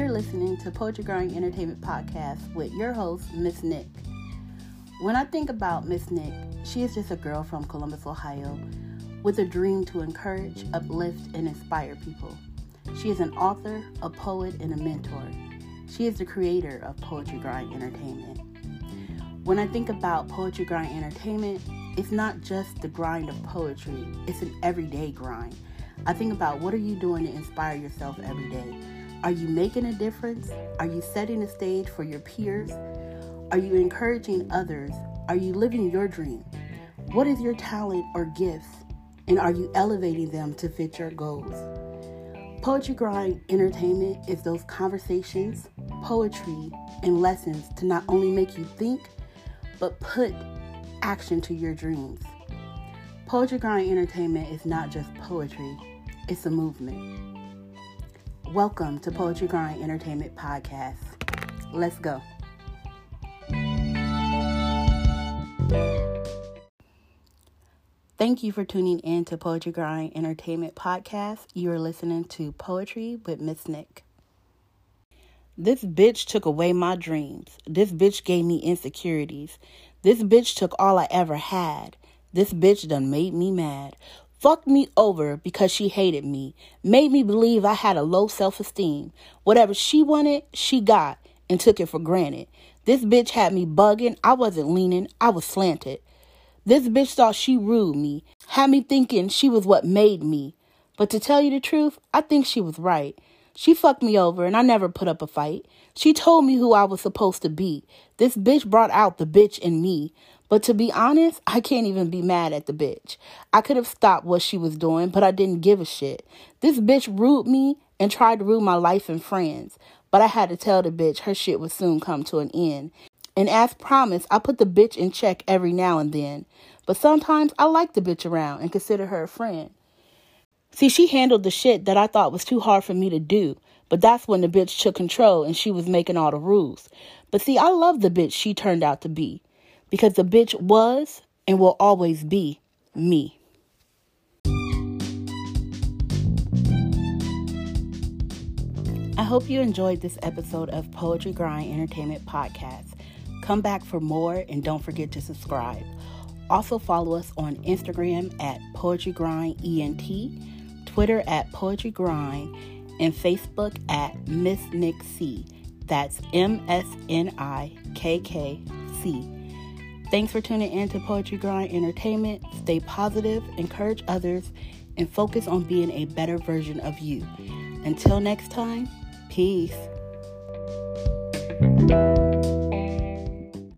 You're listening to Poetry Grind Entertainment Podcast with your host, MsNikk. When I think about MsNikk, she is just a girl from Columbus, Ohio, with a dream to encourage, uplift, and inspire people. She is an author, a poet, and a mentor. She is the creator of Poetry Grind Entertainment. When I think about Poetry Grind Entertainment, it's not just the grind of poetry, it's an everyday grind. I think about what are you doing to inspire yourself every day? Are you making a difference? Are you setting the stage for your peers? Are you encouraging others? Are you living your dream? What is your talent or gifts? And are you elevating them to fit your goals? Poetry Grind Entertainment is those conversations, poetry, and lessons to not only make you think, but put action to your dreams. Poetry Grind Entertainment is not just poetry, it's a movement. Welcome to Poetry Grind Entertainment Podcast. Let's go. Thank you for tuning in to Poetry Grind Entertainment Podcast. You are listening to Poetry with MsNikk. This bitch took away my dreams. This bitch gave me insecurities. This bitch took all I ever had. This bitch done made me mad. Fucked me over because she hated me. Made me believe I had a low self esteem. Whatever she wanted, she got and took it for granted. This bitch had me bugging. I wasn't leaning, I was slanted. This bitch thought she ruled me, had me thinking she was what made me. But to tell you the truth, I think she was right. She fucked me over and I never put up a fight. She told me who I was supposed to be. This bitch brought out the bitch in me. But to be honest, I can't even be mad at the bitch. I could have stopped what she was doing, but I didn't give a shit. This bitch rude me and tried to ruin my life and friends. But I had to tell the bitch her shit would soon come to an end. And as promised, I put the bitch in check every now and then. But sometimes I like the bitch around and consider her a friend. See, she handled the shit that I thought was too hard for me to do. But that's when the bitch took control and she was making all the rules. But see, I love the bitch she turned out to be. Because the bitch was and will always be me. I hope you enjoyed this episode of Poetry Grind Entertainment Podcast. Come back for more and don't forget to subscribe. Also follow us on Instagram at Poetry Grind ENT Twitter at Poetry Grind, and Facebook at Miss Nick C. That's M S N I K K C. Thanks for tuning in to Poetry Grind Entertainment. Stay positive, encourage others, and focus on being a better version of you. Until next time, peace.